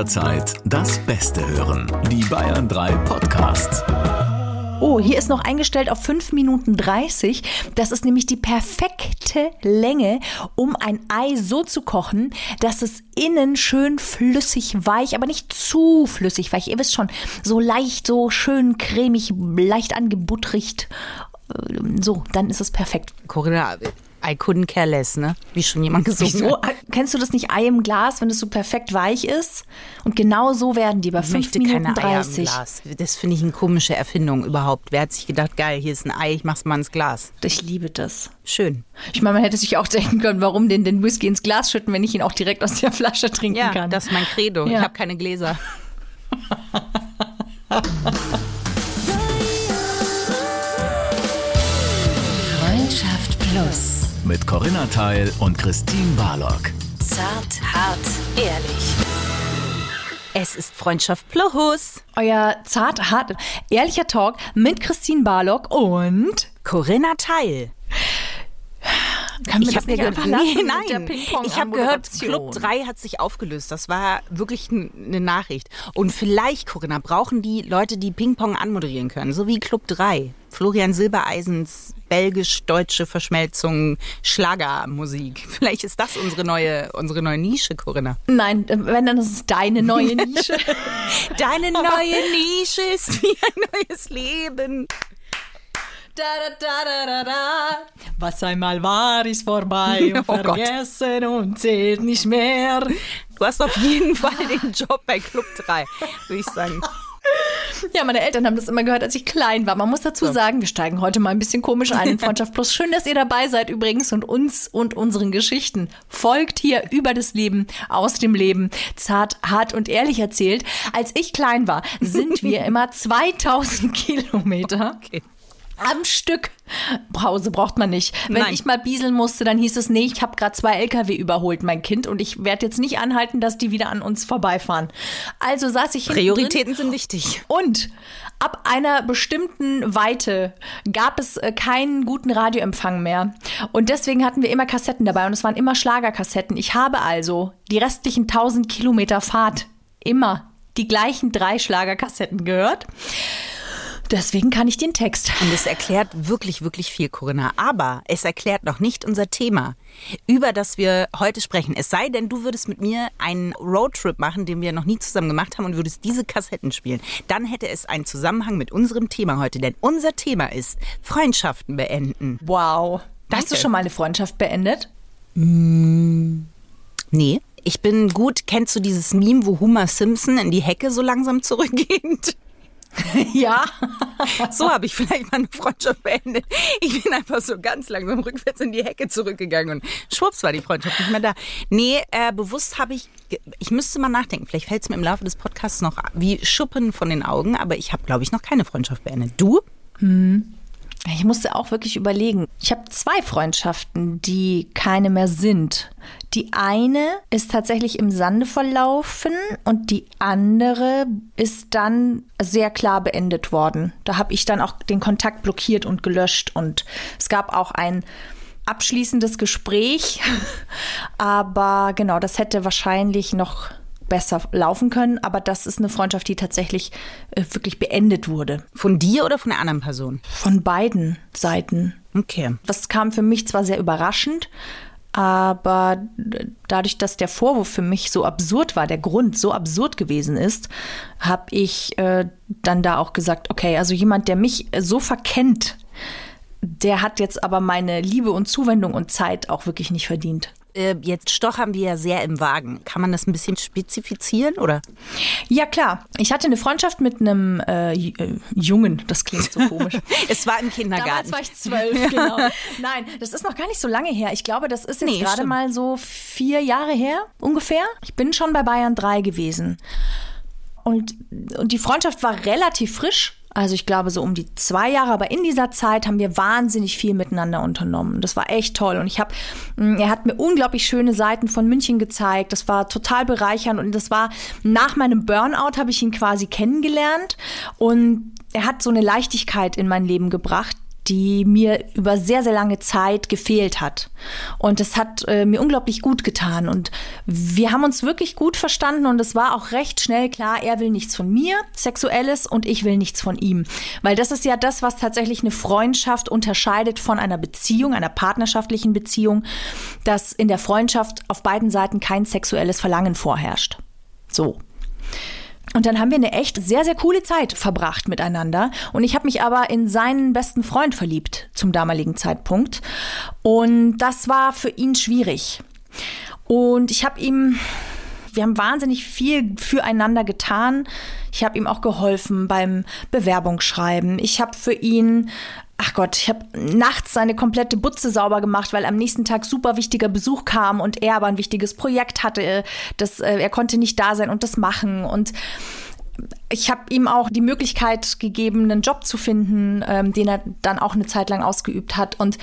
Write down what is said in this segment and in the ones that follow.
jederzeit das Beste hören. Die Bayern 3 Podcasts. Oh, hier ist noch eingestellt auf 5 Minuten 30. Das ist nämlich die perfekte Länge, um ein Ei so zu kochen, dass es innen schön flüssig weich, aber nicht zu flüssig weich. Ihr wisst schon, so leicht, so schön cremig, leicht angebuttricht. So, dann ist es perfekt. Corinna, I couldn't care less, ne? Wie schon jemand gesungen Wieso? hat. Kennst du das nicht Ei im Glas, wenn es so perfekt weich ist? Und genau so werden die bei Ich 5 möchte Minuten keine Eier im 30. Glas. Das finde ich eine komische Erfindung überhaupt. Wer hat sich gedacht, geil, hier ist ein Ei, ich mach's mal ins Glas. Ich liebe das. Schön. Ich meine, man hätte sich auch denken können, warum den, den Whisky ins Glas schütten, wenn ich ihn auch direkt aus der Flasche trinken Ja, kann. das ist mein Credo. Ja. Ich habe keine Gläser. Freundschaft Plus. Mit Corinna Teil und Christine Barlock. Zart, hart, ehrlich. Es ist Freundschaft Plus. Euer zart, hart, ehrlicher Talk mit Christine Barlock und Corinna Teil. Können wir Ich das habe gehört, einfach lassen nee, nein. Ping-Pong Ich habe gehört? Club 3 hat sich aufgelöst. Das war wirklich eine Nachricht. Und vielleicht, Corinna, brauchen die Leute, die Ping-Pong anmoderieren können, so wie Club 3. Florian Silbereisens belgisch-deutsche Verschmelzung Schlagermusik. Vielleicht ist das unsere neue, unsere neue Nische, Corinna. Nein, äh, wenn dann ist es deine neue Nische. Deine neue Nische ist wie ein neues Leben. Da, da, da, da, da. Was einmal war, ist vorbei und Oh Gott. vergessen und zählt nicht mehr. Du hast auf jeden Fall den Job bei Club 3, würde ich sagen. Ja, meine Eltern haben das immer gehört, als ich klein war. Man muss dazu sagen, wir steigen heute mal ein bisschen komisch ein in Freundschaft Plus. Schön, dass ihr dabei seid übrigens und uns und unseren Geschichten folgt hier über das Leben, aus dem Leben, zart, hart und ehrlich erzählt. Als ich klein war, sind wir immer 2000 Kilometer. Okay. Am Stück. Pause braucht man nicht. Wenn Nein. ich mal bieseln musste, dann hieß es, nee, ich habe gerade zwei LKW überholt, mein Kind, und ich werde jetzt nicht anhalten, dass die wieder an uns vorbeifahren. Also saß ich Prioritäten sind wichtig. und ab einer bestimmten Weite gab es äh, keinen guten Radioempfang mehr. Und deswegen hatten wir immer Kassetten dabei und es waren immer Schlagerkassetten. Ich habe also die restlichen 1000 Kilometer Fahrt immer die gleichen drei Schlagerkassetten gehört. Deswegen kann ich den Text. Und es erklärt wirklich, wirklich viel, Corinna. Aber es erklärt noch nicht unser Thema, über das wir heute sprechen. Es sei denn, du würdest mit mir einen Roadtrip machen, den wir noch nie zusammen gemacht haben und würdest diese Kassetten spielen. Dann hätte es einen Zusammenhang mit unserem Thema heute. Denn unser Thema ist Freundschaften beenden. Wow. Hast du Danke. schon mal eine Freundschaft beendet? Nee. Ich bin gut. Kennst du dieses Meme, wo Homer Simpson in die Hecke so langsam zurückgeht? Ja. So habe ich vielleicht meine Freundschaft beendet. Ich bin einfach so ganz langsam rückwärts in die Hecke zurückgegangen und schwupps war die Freundschaft nicht mehr da. Nee, äh, bewusst habe ich, ich müsste mal nachdenken. Vielleicht fällt es mir im Laufe des Podcasts noch wie Schuppen von den Augen, aber ich habe, glaube ich, noch keine Freundschaft beendet. Du? Ich musste auch wirklich überlegen. Ich habe zwei Freundschaften, die keine mehr sind. Die eine ist tatsächlich im Sande verlaufen und die andere ist dann sehr klar beendet worden. Da habe ich dann auch den Kontakt blockiert und gelöscht und es gab auch ein abschließendes Gespräch. Aber genau, das hätte wahrscheinlich noch besser laufen können. Aber das ist eine Freundschaft, die tatsächlich äh, wirklich beendet wurde. Von dir oder von der anderen Person? Von beiden Seiten. Okay. Das kam für mich zwar sehr überraschend, aber dadurch, dass der Vorwurf für mich so absurd war, der Grund so absurd gewesen ist, habe ich äh, dann da auch gesagt, okay, also jemand, der mich so verkennt, der hat jetzt aber meine Liebe und Zuwendung und Zeit auch wirklich nicht verdient. Äh, jetzt stochern wir ja sehr im Wagen. Kann man das ein bisschen spezifizieren oder? Ja klar, ich hatte eine Freundschaft mit einem äh, äh, Jungen, das klingt so komisch. Es war im Kindergarten. Damals war ich zwölf, genau. Nein, das ist noch gar nicht so lange her. Ich glaube, das ist jetzt Nee, gerade mal so vier Jahre her ungefähr. Ich bin schon bei Bayern 3 gewesen. Und, und die Freundschaft war relativ frisch. Also ich glaube so um die zwei Jahre, aber in dieser Zeit haben wir wahnsinnig viel miteinander unternommen. Das war echt toll. Und ich habe, er hat mir unglaublich schöne Seiten von München gezeigt. Das war total bereichernd. Und das war nach meinem Burnout habe ich ihn quasi kennengelernt. Und er hat so eine Leichtigkeit in mein Leben gebracht, die mir über sehr, sehr lange Zeit gefehlt hat. Und das hat äh, mir unglaublich gut getan. Und wir haben uns wirklich gut verstanden und es war auch recht schnell klar, er will nichts von mir, Sexuelles, und ich will nichts von ihm. Weil das ist ja das, was tatsächlich eine Freundschaft unterscheidet von einer Beziehung, einer partnerschaftlichen Beziehung, dass in der Freundschaft auf beiden Seiten kein sexuelles Verlangen vorherrscht. So. Und dann haben wir eine echt sehr, sehr coole Zeit verbracht miteinander. Und ich habe mich aber in seinen besten Freund verliebt zum damaligen Zeitpunkt. Und das war für ihn schwierig. Und ich habe ihm, wir haben wahnsinnig viel füreinander getan. Ich habe ihm auch geholfen beim Bewerbungsschreiben. Ich habe für ihn ach Gott, ich habe nachts seine komplette Butze sauber gemacht, weil am nächsten Tag super wichtiger Besuch kam und er aber ein wichtiges Projekt hatte. Das, äh, er konnte nicht da sein und das machen. Und ich habe ihm auch die Möglichkeit gegeben, einen Job zu finden, ähm, den er dann auch eine Zeit lang ausgeübt hat. Und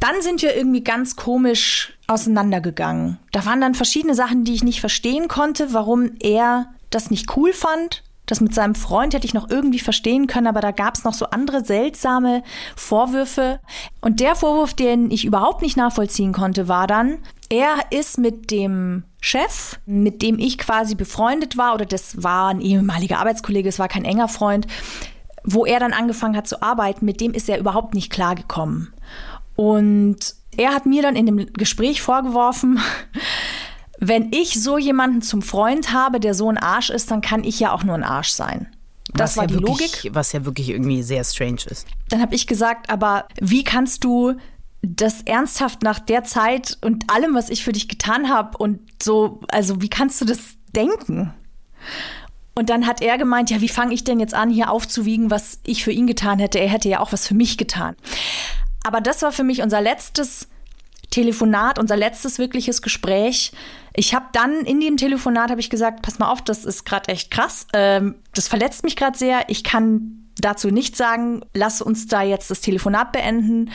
dann sind wir irgendwie ganz komisch auseinandergegangen. Da waren dann verschiedene Sachen, die ich nicht verstehen konnte, warum er das nicht cool fand, das mit seinem Freund hätte ich noch irgendwie verstehen können, aber da gab es noch so andere seltsame Vorwürfe. Und der Vorwurf, den ich überhaupt nicht nachvollziehen konnte, war dann, er ist mit dem Chef, mit dem ich quasi befreundet war, oder das war ein ehemaliger Arbeitskollege, es war kein enger Freund, wo er dann angefangen hat zu arbeiten, mit dem ist er überhaupt nicht klargekommen. Und er hat mir dann in dem Gespräch vorgeworfen, wenn ich so jemanden zum Freund habe, der so ein Arsch ist, dann kann ich ja auch nur ein Arsch sein. Das was war ja die wirklich, Logik. Was ja wirklich irgendwie sehr strange ist. Dann habe ich gesagt, aber wie kannst du das ernsthaft nach der Zeit und allem, was ich für dich getan habe und so, also wie kannst du das denken? Und dann hat er gemeint, ja, wie fange ich denn jetzt an, hier aufzuwiegen, was ich für ihn getan hätte? Er hätte ja auch was für mich getan. Aber das war für mich unser letztes Telefonat, unser letztes wirkliches Gespräch. Ich habe dann in dem Telefonat habe ich gesagt, pass mal auf, das ist gerade echt krass. Ähm, das verletzt mich gerade sehr. Ich kann dazu nichts sagen. Lass uns da jetzt das Telefonat beenden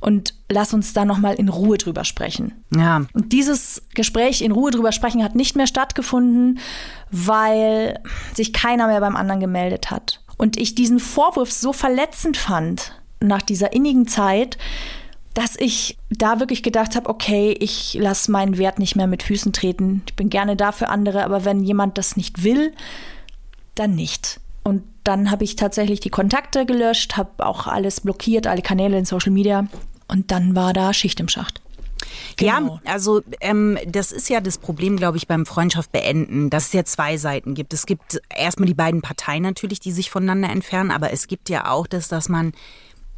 und lass uns da noch mal in Ruhe drüber sprechen. Ja. Und dieses Gespräch in Ruhe drüber sprechen hat nicht mehr stattgefunden, weil sich keiner mehr beim anderen gemeldet hat. Und ich diesen Vorwurf so verletzend fand nach dieser innigen Zeit, dass ich da wirklich gedacht habe, okay, ich lasse meinen Wert nicht mehr mit Füßen treten. Ich bin gerne da für andere, aber wenn jemand das nicht will, dann nicht. Und dann habe ich tatsächlich die Kontakte gelöscht, habe auch alles blockiert, alle Kanäle in Social Media. Und dann war da Schicht im Schacht. Genau. Ja, also ähm, das ist ja das Problem, glaube ich, beim Freundschaft beenden, dass es ja zwei Seiten gibt. Es gibt erstmal die beiden Parteien natürlich, die sich voneinander entfernen, aber es gibt ja auch das, dass man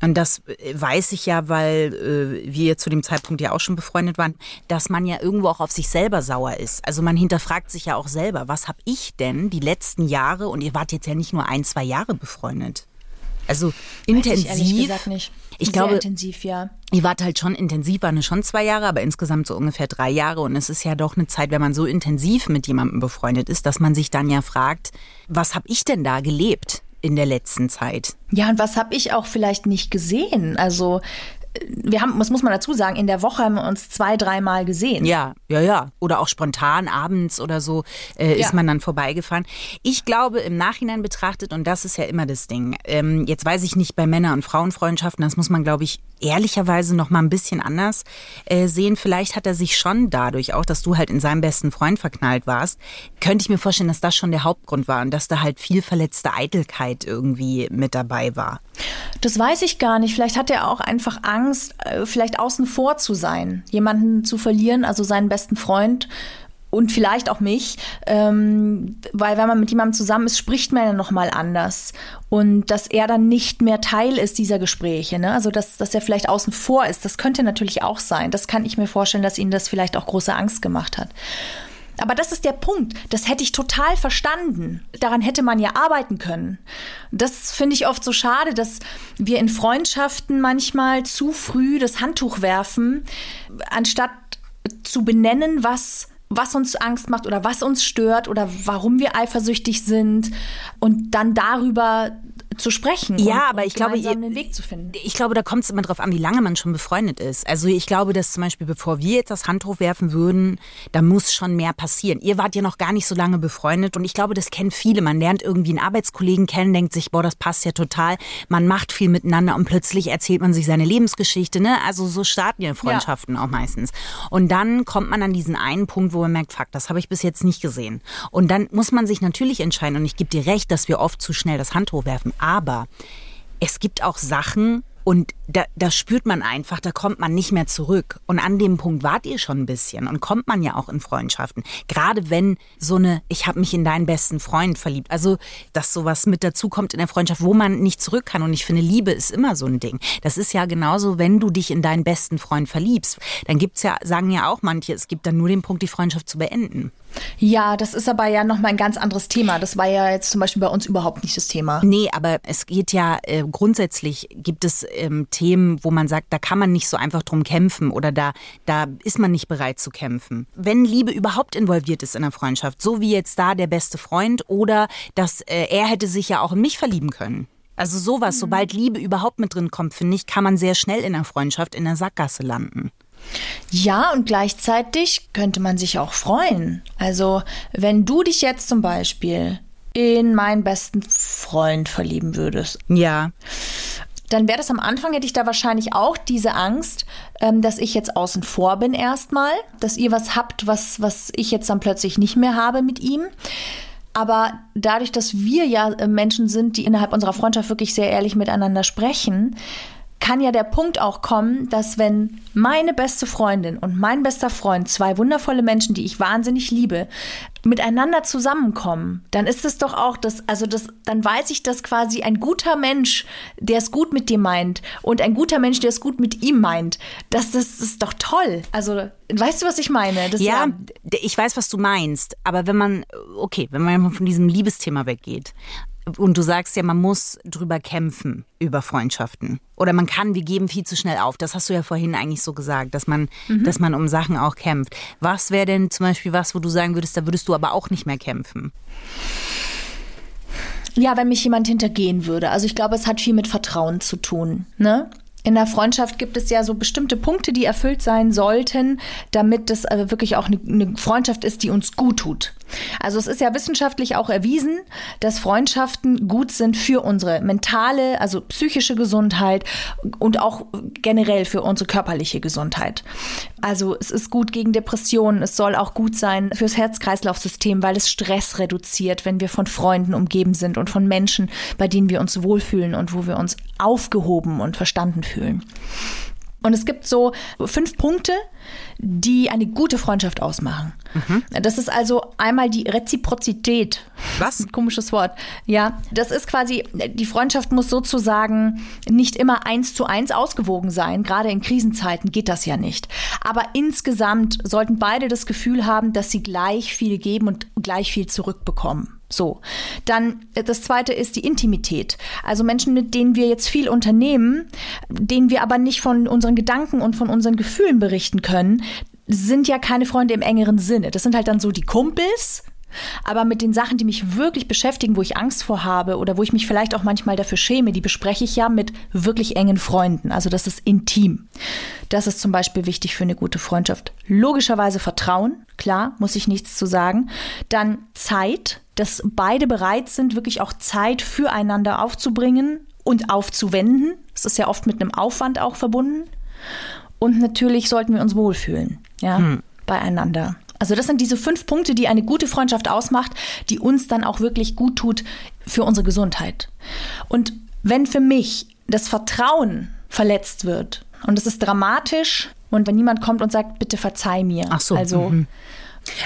und das äh, weiß ich ja, weil äh, wir zu dem Zeitpunkt ja auch schon befreundet waren, dass man ja irgendwo auch auf sich selber sauer ist. Also man hinterfragt sich ja auch selber, was habe ich denn die letzten Jahre, und ihr wart jetzt ja nicht nur ein, zwei Jahre befreundet. Also intensiv. Weiß ich ehrlich gesagt nicht. Ich Sehr glaube, intensiv, ja. Ihr wart halt schon intensiv, waren es schon zwei Jahre, aber insgesamt so ungefähr drei Jahre. Und es ist ja doch eine Zeit, wenn man so intensiv mit jemandem befreundet ist, dass man sich dann ja fragt, was habe ich denn da gelebt? In der letzten Zeit. Ja, und was habe ich auch vielleicht nicht gesehen? Also wir haben, das muss man dazu sagen, in der Woche haben wir uns zwei, dreimal gesehen. Ja, ja, ja. Oder auch spontan abends oder so äh, ist Ja. man dann vorbeigefahren. Ich glaube, im Nachhinein betrachtet, und das ist ja immer das Ding, ähm, jetzt weiß ich nicht bei Männer- und Frauenfreundschaften, das muss man, glaube ich, ehrlicherweise noch mal ein bisschen anders äh, sehen. Vielleicht hat er sich schon dadurch, auch dass du halt in seinem besten Freund verknallt warst, könnte ich mir vorstellen, dass das schon der Hauptgrund war und dass da halt viel verletzte Eitelkeit irgendwie mit dabei war. Das weiß ich gar nicht. Vielleicht hat er auch einfach Angst, äh, vielleicht außen vor zu sein, jemanden zu verlieren, also seinen besten Freund und vielleicht auch mich, ähm, weil wenn man mit jemandem zusammen ist, spricht man ja noch mal anders und dass er dann nicht mehr Teil ist dieser Gespräche, ne? Also dass, dass er vielleicht außen vor ist, das könnte natürlich auch sein. Das kann ich mir vorstellen, dass ihn das vielleicht auch große Angst gemacht hat. Aber das ist der Punkt. Das hätte ich total verstanden. Daran hätte man ja arbeiten können. Das finde ich oft so schade, dass wir in Freundschaften manchmal zu früh das Handtuch werfen, anstatt zu benennen, was was uns Angst macht oder was uns stört oder warum wir eifersüchtig sind und dann darüber zu sprechen. Ja, und, aber und ich glaube, den Weg zu finden. Ich glaube, da kommt es immer drauf an, wie lange man schon befreundet ist. Also ich glaube, dass zum Beispiel, bevor wir jetzt das Handtuch werfen würden, da muss schon mehr passieren. Ihr wart ja noch gar nicht so lange befreundet und ich glaube, das kennen viele. Man lernt irgendwie einen Arbeitskollegen kennen, denkt sich, boah, das passt ja total. Man macht viel miteinander und plötzlich erzählt man sich seine Lebensgeschichte. Ne? Also so starten ja Freundschaften auch meistens. Und dann kommt man an diesen einen Punkt, wo man merkt, fuck, das habe ich bis jetzt nicht gesehen. Und dann muss man sich natürlich entscheiden. Und ich gebe dir recht, dass wir oft zu schnell das Handtuch werfen. Aber es gibt auch Sachen und da, da spürt man einfach, da kommt man nicht mehr zurück. Und an dem Punkt wart ihr schon ein bisschen und kommt man ja auch in Freundschaften. Gerade wenn so eine, ich habe mich in deinen besten Freund verliebt. Also, dass sowas mit dazu kommt in der Freundschaft, wo man nicht zurück kann. Und ich finde, Liebe ist immer so ein Ding. Das ist ja genauso, wenn du dich in deinen besten Freund verliebst. Dann gibt's ja, sagen ja auch manche, es gibt dann nur den Punkt, die Freundschaft zu beenden. Ja, das ist aber ja nochmal ein ganz anderes Thema. Das war ja jetzt zum Beispiel bei uns überhaupt nicht das Thema. Nee, aber es geht ja äh, grundsätzlich gibt es ähm, Themen, wo man sagt, da kann man nicht so einfach drum kämpfen oder da, da ist man nicht bereit zu kämpfen. Wenn Liebe überhaupt involviert ist in einer Freundschaft, so wie jetzt da der beste Freund oder dass äh, er hätte sich ja auch in mich verlieben können. Also sowas, sobald Liebe überhaupt mit drin kommt, finde ich, kann man sehr schnell in einer Freundschaft in der Sackgasse landen. Ja, und gleichzeitig könnte man sich auch freuen. Also, wenn du dich jetzt zum Beispiel in meinen besten Freund verlieben würdest, Ja, dann wäre das am Anfang, hätte ich da wahrscheinlich auch diese Angst, ähm, dass ich jetzt außen vor bin erstmal, dass ihr was habt, was, was ich jetzt dann plötzlich nicht mehr habe mit ihm. Aber dadurch, dass wir ja Menschen sind, die innerhalb unserer Freundschaft wirklich sehr ehrlich miteinander sprechen, kann ja der Punkt auch kommen, dass wenn meine beste Freundin und mein bester Freund, zwei wundervolle Menschen, die ich wahnsinnig liebe, miteinander zusammenkommen, dann ist es doch auch das, also das, dann weiß ich, dass quasi ein guter Mensch, der es gut mit dir meint und ein guter Mensch, der es gut mit ihm meint, das, das, das ist doch toll. Also, weißt du, was ich meine? Das Ja, d- ich weiß, was du meinst. Aber wenn man, okay, wenn man von diesem Liebesthema weggeht und du sagst ja, man muss drüber kämpfen über Freundschaften. Oder man kann, wir geben viel zu schnell auf. Das hast du ja vorhin eigentlich so gesagt, dass man, dass man um Sachen auch kämpft. Was wäre denn zum Beispiel was, wo du sagen würdest, da würdest du aber auch nicht mehr kämpfen? Ja, wenn mich jemand hintergehen würde. Also ich glaube, es hat viel mit Vertrauen zu tun. Ne? In der Freundschaft gibt es ja so bestimmte Punkte, die erfüllt sein sollten, damit es äh, wirklich auch eine, eine Freundschaft ist, die uns gut tut. Also es ist ja wissenschaftlich auch erwiesen, dass Freundschaften gut sind für unsere mentale, also psychische Gesundheit und auch generell für unsere körperliche Gesundheit. Also es ist gut gegen Depressionen, es soll auch gut sein fürs Herz-Kreislauf-System, weil es Stress reduziert, wenn wir von Freunden umgeben sind und von Menschen, bei denen wir uns wohlfühlen und wo wir uns aufgehoben und verstanden fühlen. Und es gibt so fünf Punkte, die eine gute Freundschaft ausmachen. Das ist also einmal die Reziprozität. Was? Ein komisches Wort. Ja, das ist quasi, die Freundschaft muss sozusagen nicht immer eins zu eins ausgewogen sein. Gerade in Krisenzeiten geht das ja nicht. Aber insgesamt sollten beide das Gefühl haben, dass sie gleich viel geben und gleich viel zurückbekommen. So. Dann äh, das zweite ist die Intimität. Also Menschen, mit denen wir jetzt viel unternehmen, denen wir aber nicht von unseren Gedanken und von unseren Gefühlen berichten können, sind ja keine Freunde im engeren Sinne. Das sind halt dann so die Kumpels. Aber mit den Sachen, die mich wirklich beschäftigen, wo ich Angst vor habe oder wo ich mich vielleicht auch manchmal dafür schäme, die bespreche ich ja mit wirklich engen Freunden. Also das ist intim. Das ist zum Beispiel wichtig für eine gute Freundschaft. Logischerweise Vertrauen, klar, muss ich nichts zu sagen. Dann Zeit, dass beide bereit sind, wirklich auch Zeit füreinander aufzubringen und aufzuwenden. Das ist ja oft mit einem Aufwand auch verbunden. Und natürlich sollten wir uns wohlfühlen, ja, beieinander. Also das sind diese fünf Punkte, die eine gute Freundschaft ausmacht, die uns dann auch wirklich gut tut für unsere Gesundheit. Und wenn für mich das Vertrauen verletzt wird und es ist dramatisch und wenn niemand kommt und sagt, bitte verzeih mir. Ach so, Also mhm.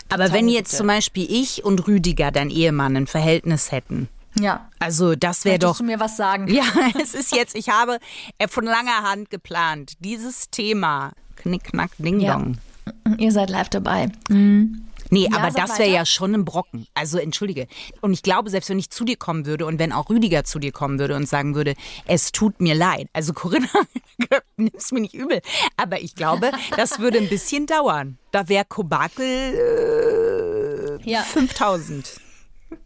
Aber wenn jetzt bitte. zum Beispiel ich und Rüdiger, dein Ehemann, ein Verhältnis hätten, ja. also das wäre doch. du mir was sagen? Ja, es ist jetzt, ich habe äh, von langer Hand geplant, dieses Thema, Knick, Knack, Ding Ja. Dong. Ihr seid live dabei. Nee, aber das wäre ja schon ein Brocken. Also entschuldige. Und ich glaube, selbst wenn ich zu dir kommen würde und wenn auch Rüdiger zu dir kommen würde und sagen würde, es tut mir leid. Also Corinna, nimm's mir nicht übel. Aber ich glaube, das würde ein bisschen dauern. Da wäre Kobakel äh, Ja. 5000.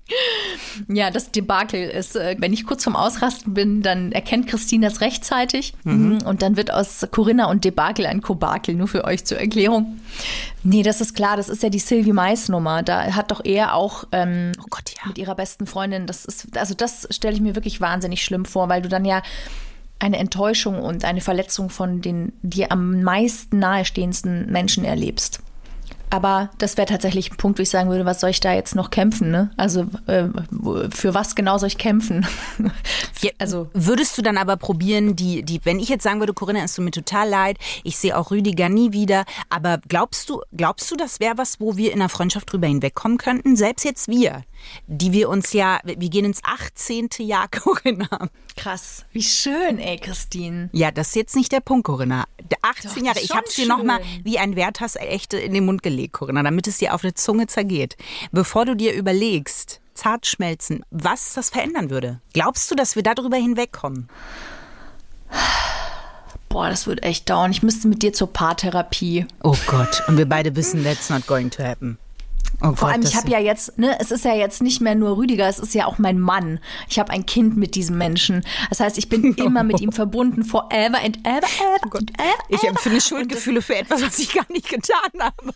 Ja, das Debakel ist, äh, wenn ich kurz vorm Ausrasten bin, dann erkennt Christine das rechtzeitig mhm. und dann wird aus Corinna und Debakel ein Kobakel, nur für euch zur Erklärung. Nee, das ist klar, das ist ja die Sylvie Mais Nummer. Da hat doch er auch ähm, Oh Gott, ja. mit ihrer besten Freundin, das ist, also das stelle ich mir wirklich wahnsinnig schlimm vor, weil du dann ja eine Enttäuschung und eine Verletzung von den dir am meisten nahestehendsten Menschen erlebst. Aber das wäre tatsächlich ein Punkt, wo ich sagen würde, was soll ich da jetzt noch kämpfen? Ne? Also äh, für was genau soll ich kämpfen? Ja, also würdest du dann aber probieren, die, die, wenn ich jetzt sagen würde, Corinna, es tut mir total leid, ich sehe auch Rüdiger nie wieder, aber glaubst du, glaubst du, das wäre was, wo wir in der Freundschaft drüber hinwegkommen könnten? Selbst jetzt wir, die wir uns ja, wir gehen ins 18. Jahr, Corinna. krass, wie schön, ey, Christine. Ja, das ist jetzt nicht der Punkt, Corinna. Der 18 Doch, Jahre, ich schon hab's dir nochmal wie ein Werthers echte in den Mund gelegt, Corinna, damit es dir auf der Zunge zergeht. Bevor du dir überlegst, zart schmelzen, was das verändern würde. Glaubst du, dass wir darüber hinwegkommen? Boah, das wird echt dauern. Ich müsste mit dir zur Paartherapie. Oh Gott, und wir beide wissen, that's not going to happen. Oh Vor Gott, allem, ich habe ja jetzt, ne, es ist ja jetzt nicht mehr nur Rüdiger, es ist ja auch mein Mann. Ich habe ein Kind mit diesem Menschen. Das heißt, ich bin immer mit ihm verbunden, forever and ever, ever, and ever. Ich empfinde Schuldgefühle für etwas, was ich gar nicht getan habe.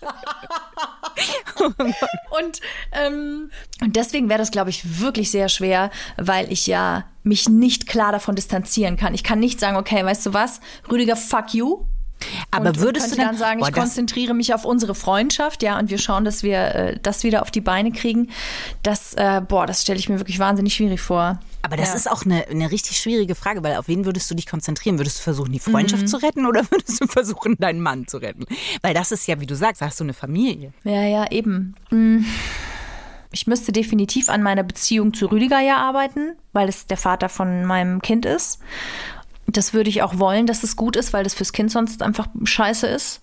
Und, ähm, und deswegen wäre das, glaube ich, wirklich sehr schwer, weil ich ja mich nicht klar davon distanzieren kann. Ich kann nicht sagen, okay, weißt du was, Rüdiger, fuck you. Aber und, würdest und du dann, dann sagen, Boah, ich konzentriere mich auf unsere Freundschaft, ja, und wir schauen, dass wir äh, das wieder auf die Beine kriegen. Das, äh, boah, das stelle ich mir wirklich wahnsinnig schwierig vor. Aber das Ja. ist auch eine, eine richtig schwierige Frage, weil auf wen würdest du dich konzentrieren? Würdest du versuchen, die Freundschaft zu retten oder würdest du versuchen, deinen Mann zu retten? Weil das ist ja, wie du sagst, hast du eine Familie. Ja, ja, eben. Mm. Ich müsste definitiv an meiner Beziehung zu Rüdiger ja arbeiten, weil es der Vater von meinem Kind ist. Das würde ich auch wollen, dass es gut ist, weil das fürs Kind sonst einfach scheiße ist.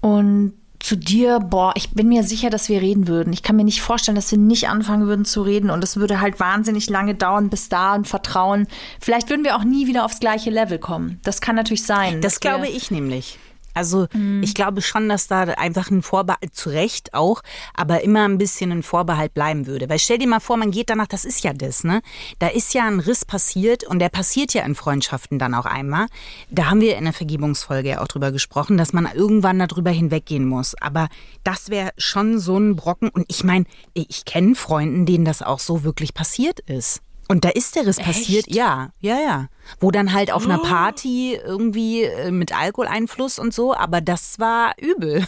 Und zu dir, boah, ich bin mir sicher, dass wir reden würden. Ich kann mir nicht vorstellen, dass wir nicht anfangen würden zu reden. Und es würde halt wahnsinnig lange dauern bis da und Vertrauen. Vielleicht würden wir auch nie wieder aufs gleiche Level kommen. Das kann natürlich sein. Das glaube ich nämlich. Also ich glaube schon, dass da einfach ein Vorbehalt, zu Recht auch, aber immer ein bisschen ein Vorbehalt bleiben würde. Weil stell dir mal vor, man geht danach, das ist ja das, ne? Da ist ja ein Riss passiert und der passiert ja in Freundschaften dann auch einmal. Da haben wir in der Vergebungsfolge ja auch drüber gesprochen, dass man irgendwann darüber hinweggehen muss. Aber das wäre schon so ein Brocken. Und ich meine, ich kenne Freunden, denen das auch so wirklich passiert ist. Und da ist der Riss passiert, ja, ja, ja. Wo dann halt auf einer Party irgendwie äh, mit Alkoholeinfluss und so, aber das war übel.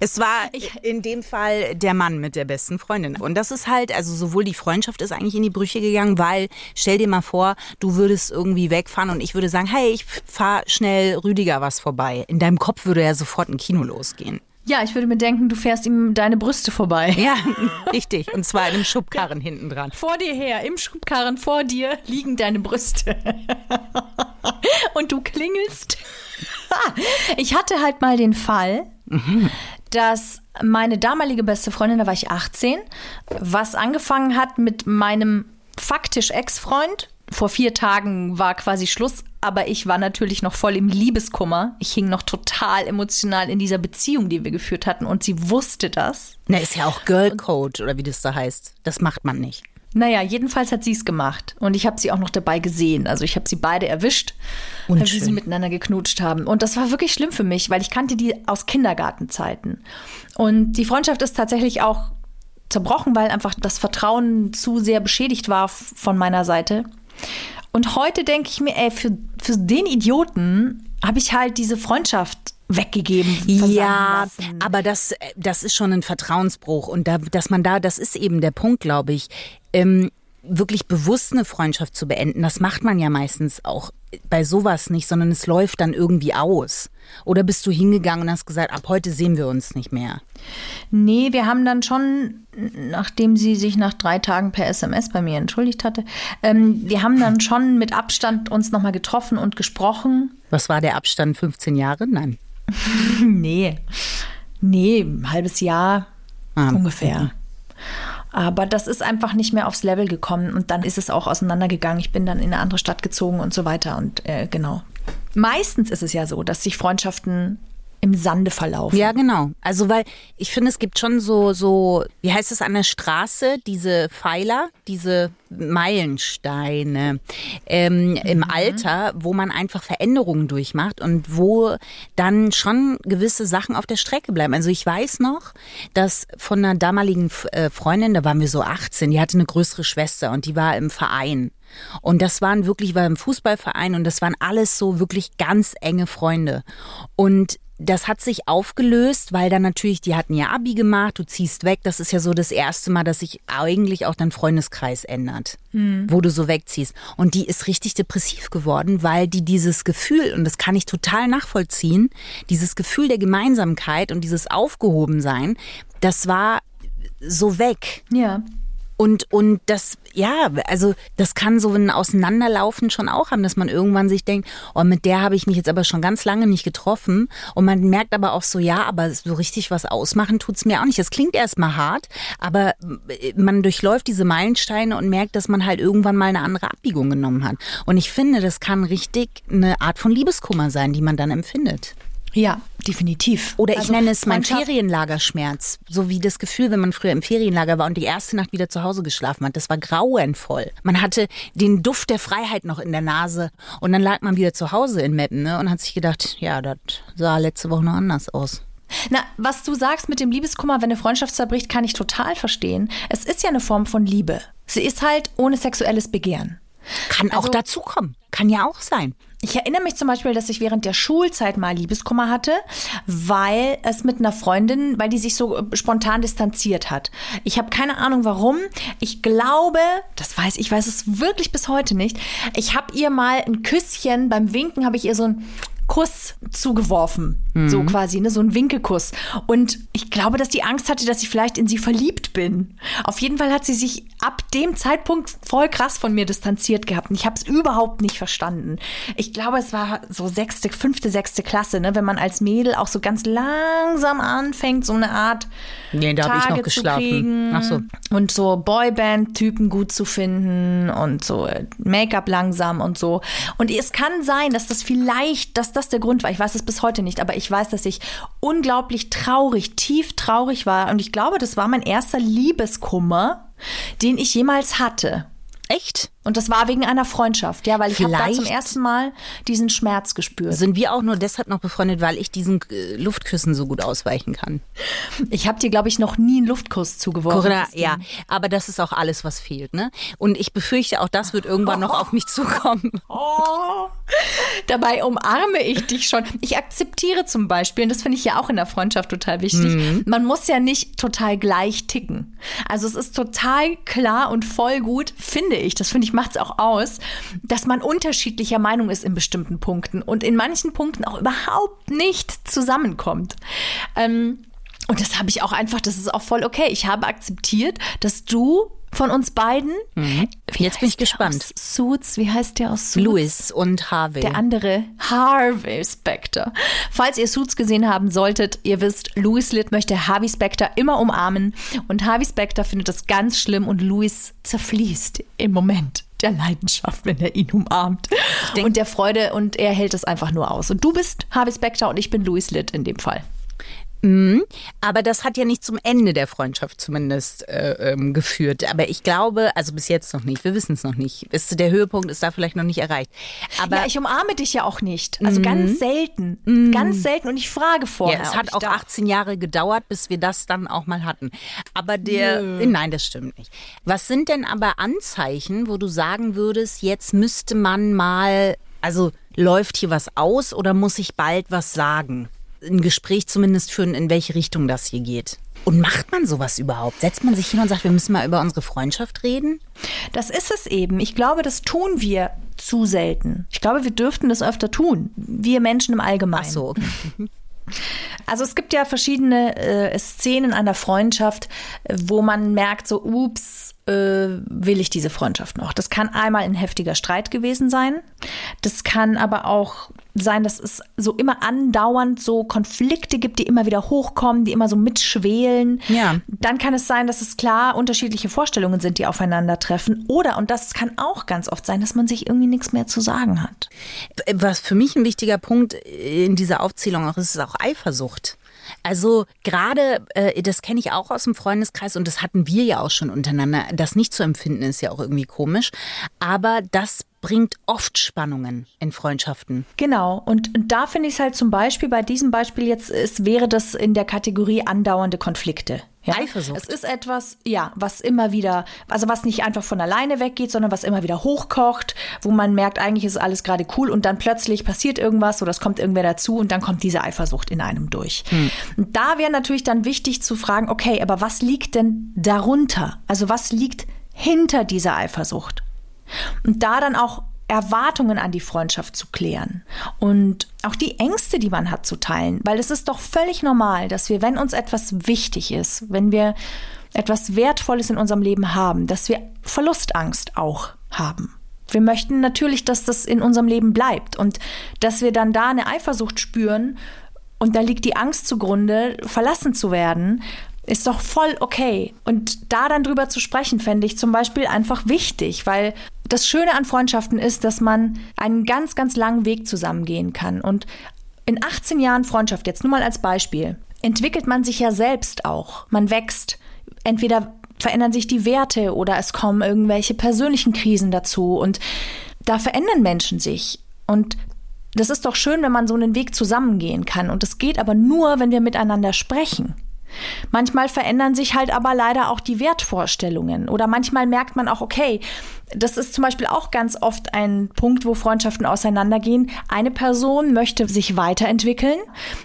Es war in dem Fall der Mann mit der besten Freundin. Und das ist halt, also sowohl die Freundschaft ist eigentlich in die Brüche gegangen, weil stell dir mal vor, du würdest irgendwie wegfahren und ich würde sagen, hey, ich fahr schnell Rüdiger was vorbei. In deinem Kopf würde ja sofort ein Kino losgehen. Ja, ich würde mir denken, du fährst ihm deine Brüste vorbei. Ja, richtig. Und zwar in einem Schubkarren hinten dran. Vor dir her, im Schubkarren vor dir liegen deine Brüste. Und du klingelst. Ich hatte halt mal den Fall, dass meine damalige beste Freundin, da war ich 18, was angefangen hat mit meinem faktisch Ex-Freund. Vor vier Tagen war quasi Schluss, aber ich war natürlich noch voll im Liebeskummer. Ich hing noch total emotional in dieser Beziehung, die wir geführt hatten und sie wusste das. Na, ist ja auch Girl Code oder wie das da heißt. Das macht man nicht. Naja, jedenfalls hat sie es gemacht. Und ich habe sie auch noch dabei gesehen. Also ich habe sie beide erwischt, weil sie miteinander geknutscht haben. Und das war wirklich schlimm für mich, weil ich kannte die aus Kindergartenzeiten. Und die Freundschaft ist tatsächlich auch zerbrochen, weil einfach das Vertrauen zu sehr beschädigt war von meiner Seite. Und heute denke ich mir, ey, für, für den Idioten habe ich halt diese Freundschaft weggegeben. Ja, lassen. aber das, äh, das ist schon ein Vertrauensbruch. Und da, dass man da, das ist eben der Punkt, glaube ich, ähm, wirklich bewusst eine Freundschaft zu beenden. Das macht man ja meistens auch bei sowas nicht, sondern es läuft dann irgendwie aus. Oder bist du hingegangen und hast gesagt, ab heute sehen wir uns nicht mehr? Nee, wir haben dann schon, nachdem sie sich nach drei Tagen per SMS bei mir entschuldigt hatte, ähm, wir haben dann schon mit Abstand uns nochmal getroffen und gesprochen. Was war der Abstand? 15 Jahre? Nein. Nee. Nee, ein halbes Jahr Ah, ungefähr. Aber das ist einfach nicht mehr aufs Level gekommen und dann ist es auch auseinandergegangen. Ich bin dann in eine andere Stadt gezogen und so weiter und äh, genau. Meistens ist es ja so, dass sich Freundschaften im Sande verlaufen. Ja, genau. Also weil ich finde, es gibt schon so, so, wie heißt es an der Straße, diese Pfeiler, diese Meilensteine ähm, im Alter, wo man einfach Veränderungen durchmacht und wo dann schon gewisse Sachen auf der Strecke bleiben. Also ich weiß noch, dass von einer damaligen äh, Freundin, da waren wir so 18, die hatte eine größere Schwester und die war im Verein. Und das waren wirklich, war im Fußballverein und das waren alles so wirklich ganz enge Freunde. Und das hat sich aufgelöst, weil dann natürlich, die hatten ja Abi gemacht, du ziehst weg. Das ist ja so das erste Mal, dass sich eigentlich auch dein Freundeskreis ändert, mhm. wo du so wegziehst. Und die ist richtig depressiv geworden, weil die dieses Gefühl, und das kann ich total nachvollziehen, dieses Gefühl der Gemeinsamkeit und dieses Aufgehobensein, das war so weg. Ja. Und, und das, ja, also das kann so ein Auseinanderlaufen schon auch haben, dass man irgendwann sich denkt, oh, mit der habe ich mich jetzt aber schon ganz lange nicht getroffen. Und man merkt aber auch so, ja, aber so richtig was ausmachen tut's mir auch nicht. Das klingt erstmal hart, aber man durchläuft diese Meilensteine und merkt, dass man halt irgendwann mal eine andere Abbiegung genommen hat. Und ich finde, das kann richtig eine Art von Liebeskummer sein, die man dann empfindet. Ja, definitiv. Oder ich also, nenne es mein Ferienlagerschmerz. So wie das Gefühl, wenn man früher im Ferienlager war und die erste Nacht wieder zu Hause geschlafen hat. Das war grauenvoll. Man hatte den Duft der Freiheit noch in der Nase. Und dann lag man wieder zu Hause in Metten ne, und hat sich gedacht, ja, das sah letzte Woche noch anders aus. Na, was du sagst mit dem Liebeskummer, wenn eine Freundschaft zerbricht, kann ich total verstehen. Es ist ja eine Form von Liebe. Sie ist halt ohne sexuelles Begehren. Kann also, auch dazukommen. Kann ja auch sein. Ich erinnere mich zum Beispiel, dass ich während der Schulzeit mal Liebeskummer hatte, weil es mit einer Freundin, weil die sich so äh, spontan distanziert hat. Ich habe keine Ahnung warum. Ich glaube, das weiß ich, weiß es wirklich bis heute nicht. Ich habe ihr mal ein Küsschen beim Winken, habe ich ihr so ein Kuss zugeworfen. Mhm. So quasi, ne? So ein Winkelkuss. Und ich glaube, dass die Angst hatte, dass ich vielleicht in sie verliebt bin. Auf jeden Fall hat sie sich ab dem Zeitpunkt voll krass von mir distanziert gehabt. Und ich habe es überhaupt nicht verstanden. Ich glaube, es war so sechste, fünfte, sechste Klasse, ne? Wenn man als Mädel auch so ganz langsam anfängt, so eine Art nee, da Tage ich noch geschlafen. Ach so. Und so Boyband-Typen gut zu finden und so Make-up langsam und so. Und es kann sein, dass das vielleicht, dass das der Grund war. Ich weiß es bis heute nicht, aber ich weiß, dass ich unglaublich traurig, tief traurig war. Und ich glaube, das war mein erster Liebeskummer, den ich jemals hatte. Echt? Und das war wegen einer Freundschaft, ja, weil ich habe da zum ersten Mal diesen Schmerz gespürt. Sind wir auch nur deshalb noch befreundet, weil ich diesen äh, Luftküssen so gut ausweichen kann? Ich habe dir, glaube ich, noch nie einen Luftkuss zugeworfen. Corinna, ja, aber das ist auch alles, was fehlt, ne? Und ich befürchte, auch das wird irgendwann noch auf mich zukommen. Oh, dabei umarme ich dich schon. Ich akzeptiere zum Beispiel, und das finde ich ja auch in der Freundschaft total wichtig, mhm. man muss ja nicht total gleich ticken. Also es ist total klar und voll gut, finde ich. Das finde ich macht es auch aus, dass man unterschiedlicher Meinung ist in bestimmten Punkten und in manchen Punkten auch überhaupt nicht zusammenkommt. Ähm, und das habe ich auch einfach, das ist auch voll okay. Ich habe akzeptiert, dass du von uns beiden. Mhm. Jetzt bin ich gespannt. Suits, wie heißt der aus Suits? Louis und Harvey. Der andere Harvey Specter. Falls ihr Suits gesehen haben solltet, ihr wisst, Louis Litt möchte Harvey Specter immer umarmen und Harvey Specter findet das ganz schlimm und Louis zerfließt im Moment der Leidenschaft, wenn er ihn umarmt. Und der Freude und er hält es einfach nur aus. Und du bist Harvey Specter und ich bin Louis Litt in dem Fall. Mhm. Aber das hat ja nicht zum Ende der Freundschaft zumindest äh, ähm, geführt. Aber ich glaube, also bis jetzt noch nicht. Wir wissen es noch nicht. Ist, der Höhepunkt ist da vielleicht noch nicht erreicht. Aber ja, ich umarme dich ja auch nicht. Also mhm. ganz selten. Mhm. Ganz selten. Und ich frage vorher. Ja, es hat auch darf. 18 Jahre gedauert, bis wir das dann auch mal hatten. Aber der, Nö. nein, das stimmt nicht. Was sind denn aber Anzeichen, wo du sagen würdest, jetzt müsste man mal, also läuft hier was aus oder muss ich bald was sagen? Ein Gespräch zumindest führen, in welche Richtung das hier geht. Und macht man sowas überhaupt? Setzt man sich hin und sagt, wir müssen mal über unsere Freundschaft reden? Das ist es eben. Ich glaube, das tun wir zu selten. Ich glaube, wir dürften das öfter tun. Wir Menschen im Allgemeinen. Ach so, okay. Also es gibt ja verschiedene äh, Szenen einer Freundschaft, wo man merkt, so, ups, äh, will ich diese Freundschaft noch? Das kann einmal ein heftiger Streit gewesen sein. Das kann aber auch sein, dass es so immer andauernd so Konflikte gibt, die immer wieder hochkommen, die immer so mitschwelen. Ja. Dann kann es sein, dass es klar unterschiedliche Vorstellungen sind, die aufeinandertreffen. Oder, und das kann auch ganz oft sein, dass man sich irgendwie nichts mehr zu sagen hat. Was für mich ein wichtiger Punkt in dieser Aufzählung auch ist, ist auch Eifersucht. Also gerade, äh, das kenne ich auch aus dem Freundeskreis und das hatten wir ja auch schon untereinander. Das nicht zu empfinden ist ja auch irgendwie komisch. Aber das bringt oft Spannungen in Freundschaften. Genau. Und, und da finde ich es halt zum Beispiel, bei diesem Beispiel jetzt, ist, wäre das in der Kategorie andauernde Konflikte. Ja? Eifersucht. Es ist etwas, ja, was immer wieder, also was nicht einfach von alleine weggeht, sondern was immer wieder hochkocht, wo man merkt, eigentlich ist alles gerade cool und dann plötzlich passiert irgendwas oder es kommt irgendwer dazu und dann kommt diese Eifersucht in einem durch. Und da wäre natürlich dann wichtig zu fragen, okay, aber was liegt denn darunter? Also was liegt hinter dieser Eifersucht? Und da dann auch Erwartungen an die Freundschaft zu klären und auch die Ängste, die man hat, zu teilen. Weil es ist doch völlig normal, dass wir, wenn uns etwas wichtig ist, wenn wir etwas Wertvolles in unserem Leben haben, dass wir Verlustangst auch haben. Wir möchten natürlich, dass das in unserem Leben bleibt und dass wir dann da eine Eifersucht spüren und da liegt die Angst zugrunde, verlassen zu werden, ist doch voll okay. Und da dann drüber zu sprechen, fände ich zum Beispiel einfach wichtig, weil das Schöne an Freundschaften ist, dass man einen ganz, ganz langen Weg zusammengehen kann. Und in 18 Jahren Freundschaft, jetzt nur mal als Beispiel, entwickelt man sich ja selbst auch. Man wächst. Entweder verändern sich die Werte oder es kommen irgendwelche persönlichen Krisen dazu. Und da verändern Menschen sich. Und das ist doch schön, wenn man so einen Weg zusammengehen kann. Und es geht aber nur, wenn wir miteinander sprechen. Manchmal verändern sich halt aber leider auch die Wertvorstellungen. Oder manchmal merkt man auch, okay, das ist zum Beispiel auch ganz oft ein Punkt, wo Freundschaften auseinandergehen. Eine Person möchte sich weiterentwickeln,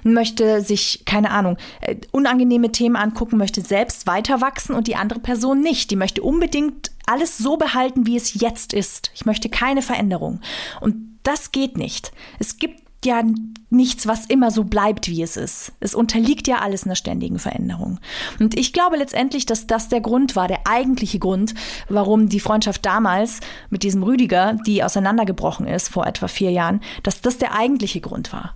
möchte sich, keine Ahnung, äh, unangenehme Themen angucken, möchte selbst weiter wachsen und die andere Person nicht. Die möchte unbedingt alles so behalten, wie es jetzt ist. Ich möchte keine Veränderung. Und das geht nicht. Es gibt ja nichts, was immer so bleibt, wie es ist. Es unterliegt ja alles einer ständigen Veränderung. Und ich glaube letztendlich, dass das der Grund war, der eigentliche Grund, warum die Freundschaft damals mit diesem Rüdiger, die auseinandergebrochen ist vor etwa vier Jahren, dass das der eigentliche Grund war.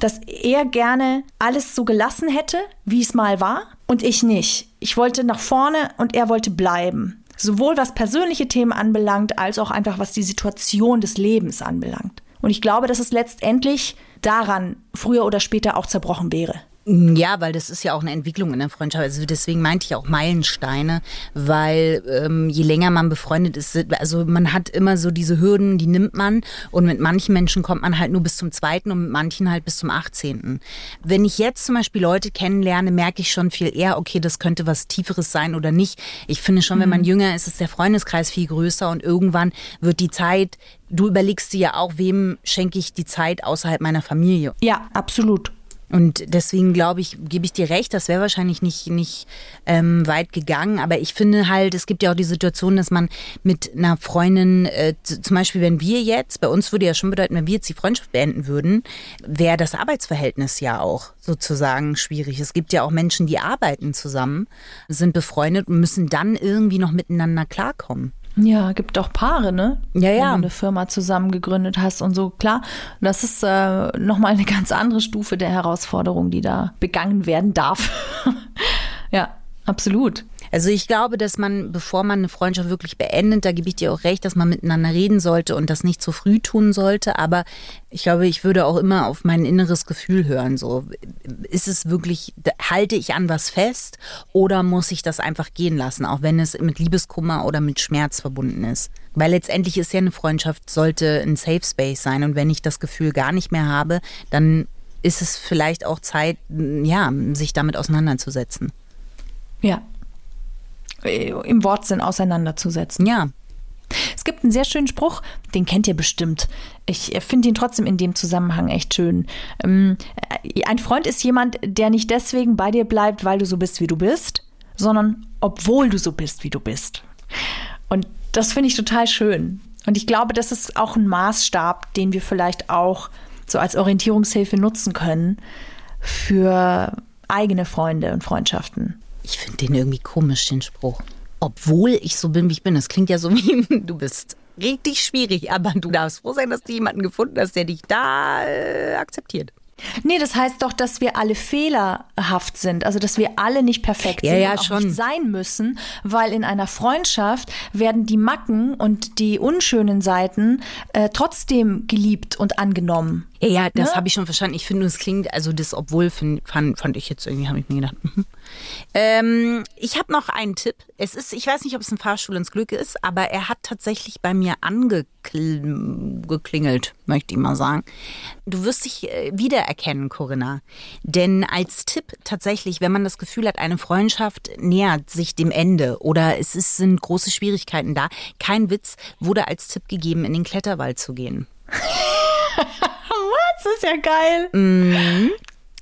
Dass er gerne alles so gelassen hätte, wie es mal war, und ich nicht. Ich wollte nach vorne und er wollte bleiben. Sowohl was persönliche Themen anbelangt, als auch einfach was die Situation des Lebens anbelangt. Und ich glaube, dass es letztendlich daran früher oder später auch zerbrochen wäre. Ja, weil das ist ja auch eine Entwicklung in der Freundschaft. Also deswegen meinte ich auch Meilensteine, weil ähm, je länger man befreundet ist, also man hat immer so diese Hürden, die nimmt man und mit manchen Menschen kommt man halt nur bis zum zweiten und mit manchen halt bis zum 18. Wenn ich jetzt zum Beispiel Leute kennenlerne, merke ich schon viel eher, okay, das könnte was Tieferes sein oder nicht. Ich finde schon, wenn man jünger ist, ist der Freundeskreis viel größer und irgendwann wird die Zeit, du überlegst dir ja auch, wem schenke ich die Zeit außerhalb meiner Familie. Ja, absolut. Und deswegen glaube ich, gebe ich dir recht, das wäre wahrscheinlich nicht, nicht ähm, weit gegangen. Aber ich finde halt, es gibt ja auch die Situation, dass man mit einer Freundin, äh, zum Beispiel, wenn wir jetzt, bei uns würde ja schon bedeuten, wenn wir jetzt die Freundschaft beenden würden, wäre das Arbeitsverhältnis ja auch sozusagen schwierig. Es gibt ja auch Menschen, die arbeiten zusammen, sind befreundet und müssen dann irgendwie noch miteinander klarkommen. Ja, gibt auch Paare, ne? Ja, ja. Wenn du eine Firma zusammen gegründet hast und so, klar. Das ist äh, nochmal eine ganz andere Stufe der Herausforderung, die da begangen werden darf. ja, absolut. Also ich glaube, dass man, bevor man eine Freundschaft wirklich beendet, da gebe ich dir auch recht, dass man miteinander reden sollte und das nicht zu früh tun sollte. Aber ich glaube, ich würde auch immer auf mein inneres Gefühl hören. So, ist es wirklich, halte ich an was fest oder muss ich das einfach gehen lassen, auch wenn es mit Liebeskummer oder mit Schmerz verbunden ist? Weil letztendlich ist ja eine Freundschaft, sollte ein Safe Space sein. Und wenn ich das Gefühl gar nicht mehr habe, dann ist es vielleicht auch Zeit, ja, sich damit auseinanderzusetzen. Ja. Äh, Im Wortsinn auseinanderzusetzen. Ja. Es gibt einen sehr schönen Spruch, den kennt ihr bestimmt. Ich finde ihn trotzdem in dem Zusammenhang echt schön. Ähm, äh, ein Freund ist jemand, der nicht deswegen bei dir bleibt, weil du so bist, wie du bist, sondern obwohl du so bist, wie du bist. Und das finde ich total schön. Und ich glaube, das ist auch ein Maßstab, den wir vielleicht auch so als Orientierungshilfe nutzen können für eigene Freunde und Freundschaften. Ich finde den irgendwie komisch, den Spruch. obwohl ich so bin, wie ich bin. Das klingt ja so wie du bist richtig schwierig, aber du darfst froh sein, dass du jemanden gefunden hast, der dich da äh, akzeptiert. Nee, das heißt doch, dass wir alle fehlerhaft sind. Also, dass wir alle nicht perfekt Ja, sind ja, und auch schon. nicht sein müssen, weil in einer Freundschaft werden die Macken und die unschönen Seiten äh, trotzdem geliebt und angenommen. Ja, ja, das Ne? habe ich schon verstanden. Ich finde, es klingt, also das, obwohl find, fand, fand ich jetzt irgendwie, habe ich mir gedacht. Mhm. Ähm, ich habe noch einen Tipp. Es ist, ich weiß nicht, ob es ein Fahrstuhl ins Glück ist, aber er hat tatsächlich bei mir angeklingelt, möchte ich mal sagen. Du wirst dich äh, wiedererkennen, Corinna. Denn als Tipp tatsächlich, wenn man das Gefühl hat, eine Freundschaft nähert sich dem Ende oder es ist, sind große Schwierigkeiten da, kein Witz, wurde als Tipp gegeben, in den Kletterwald zu gehen. Das ist ja geil.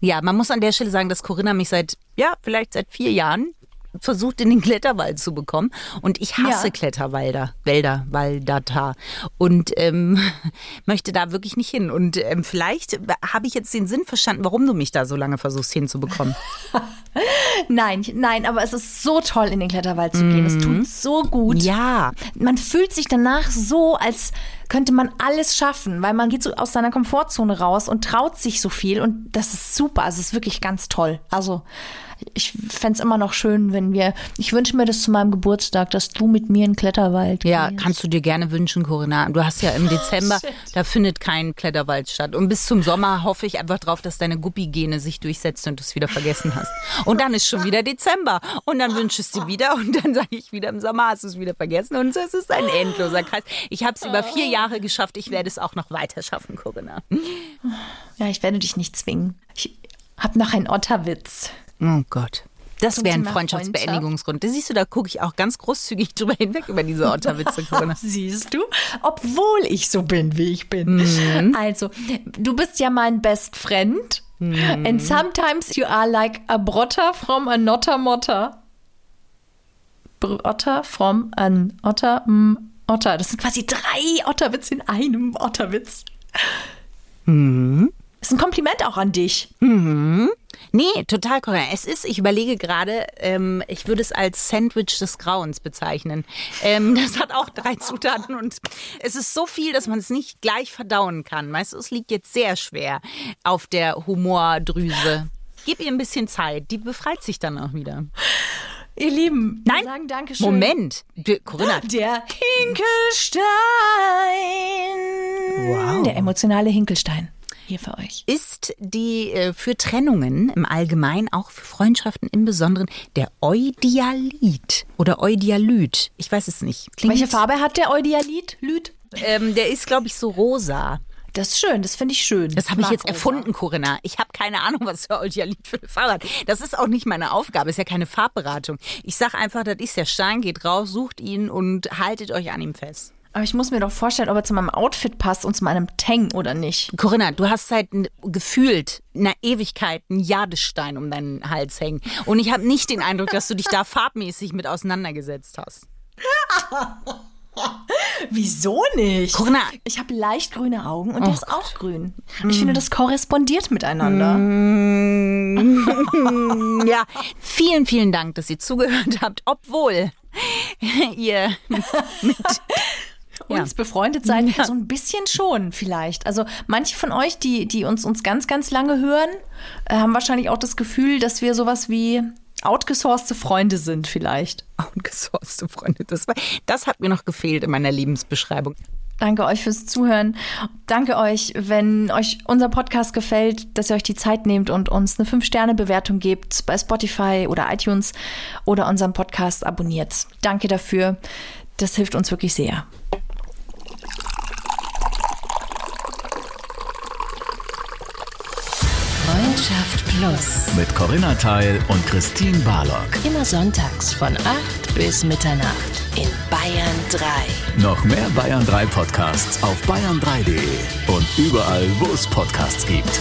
Ja, man muss an der Stelle sagen, dass Corinna mich seit, ja, vielleicht seit vier Jahren versucht, in den Kletterwald zu bekommen. Und ich hasse Ja. Kletterwälder, Wälder, Waldata. Und ähm, möchte da wirklich nicht hin. Und ähm, vielleicht habe ich jetzt den Sinn verstanden, warum du mich da so lange versuchst hinzubekommen. Nein, nein, aber es ist so toll, in den Kletterwald zu gehen. Es tut so gut. Mhm. Ja. Man fühlt sich danach so, als könnte man alles schaffen, weil man geht so aus seiner Komfortzone raus und traut sich so viel und das ist super. Also es ist wirklich ganz toll. Also ich fänd's immer noch schön, wenn wir, ich wünsche mir das zu meinem Geburtstag, dass du mit mir in Kletterwald Ja, gehst. kannst du dir gerne wünschen, Corinna. Du hast ja im Dezember, da findet kein Kletterwald statt. Und bis zum Sommer hoffe ich einfach drauf, dass deine Guppigene sich durchsetzt und du es wieder vergessen hast. Und dann ist schon wieder Dezember. Und dann wünschst du wieder und dann sage ich wieder im Sommer hast du es wieder vergessen. Und es ist ein endloser Kreis. Ich habe es über vier Jahre geschafft. Ich werde es auch noch weiter schaffen, Corinna. Ja, ich werde dich nicht zwingen. Ich hab noch einen Otterwitz. Oh Gott. Das wäre ein Freundschaftsbeendigungsgrund. Da siehst du, da gucke ich auch ganz großzügig drüber hinweg über diese Otterwitze. Siehst du? Obwohl ich so bin, wie ich bin. Also, du bist ja mein best friend. And sometimes you are like a brotter from a notter motter. Brotter from an otter, mm, otter. Das sind quasi drei Otterwitze in einem Otterwitz. Ist ein Kompliment auch an dich. Nee, total korrekt. Es ist, ich überlege gerade, ähm, ich würde es als Sandwich des Grauens bezeichnen. Ähm, das hat auch drei Zutaten und es ist so viel, dass man es nicht gleich verdauen kann. Weißt du, es liegt jetzt sehr schwer auf der Humordrüse. Gib ihr ein bisschen Zeit, die befreit sich dann auch wieder. Ihr Lieben, wir Nein, sagen Dankeschön. Moment. Corinna, Der Hinkelstein. Wow. Der emotionale Hinkelstein. Hier für euch. ist die äh, für Trennungen im Allgemeinen, auch für Freundschaften im Besonderen, der Eudialit oder Eudialyt. Ich weiß es nicht. Klingt, Welche Farbe hat der Eudialit? Lüt? Ähm, der ist, glaube ich, so rosa. Das ist schön, das finde ich schön. Das habe ich jetzt erfunden, Corinna. Ich habe keine Ahnung, was für Eudialit für eine Farbe hat. Das ist auch nicht meine Aufgabe, ist ja keine Farbberatung. Ich sage einfach, das ist der Stein, geht raus, sucht ihn und haltet euch an ihm fest. Aber ich muss mir doch vorstellen, ob er zu meinem Outfit passt und zu meinem Tang oder nicht. Corinna, du hast seit gefühlt einer Ewigkeit einen Jadestein um deinen Hals hängen. Und ich habe nicht den Eindruck, dass du dich da farbmäßig mit auseinandergesetzt hast. Wieso nicht? Corinna. Ich habe leicht grüne Augen und der ist auch grün. Ich finde, das korrespondiert miteinander. Ja, vielen, vielen Dank, dass ihr zugehört habt, obwohl ihr mit Ja. Uns befreundet sein, so ein bisschen schon vielleicht. Also manche von euch, die, die uns, uns ganz, ganz lange hören, äh, haben wahrscheinlich auch das Gefühl, dass wir sowas wie outgesourcete Freunde sind vielleicht. outgesourcete Freunde. Das, war, das hat mir noch gefehlt in meiner Lebensbeschreibung. Danke euch fürs Zuhören. Danke euch, wenn euch unser Podcast gefällt, dass ihr euch die Zeit nehmt und uns eine 5-Sterne-Bewertung gebt bei Spotify oder iTunes oder unseren Podcast abonniert. Danke dafür. Das hilft uns wirklich sehr. Plus. Mit Corinna Teil und Christine Barlock. Immer sonntags von 8 bis Mitternacht in Bayern 3. Noch mehr Bayern 3 Podcasts auf bayern3.de und überall, wo es Podcasts gibt.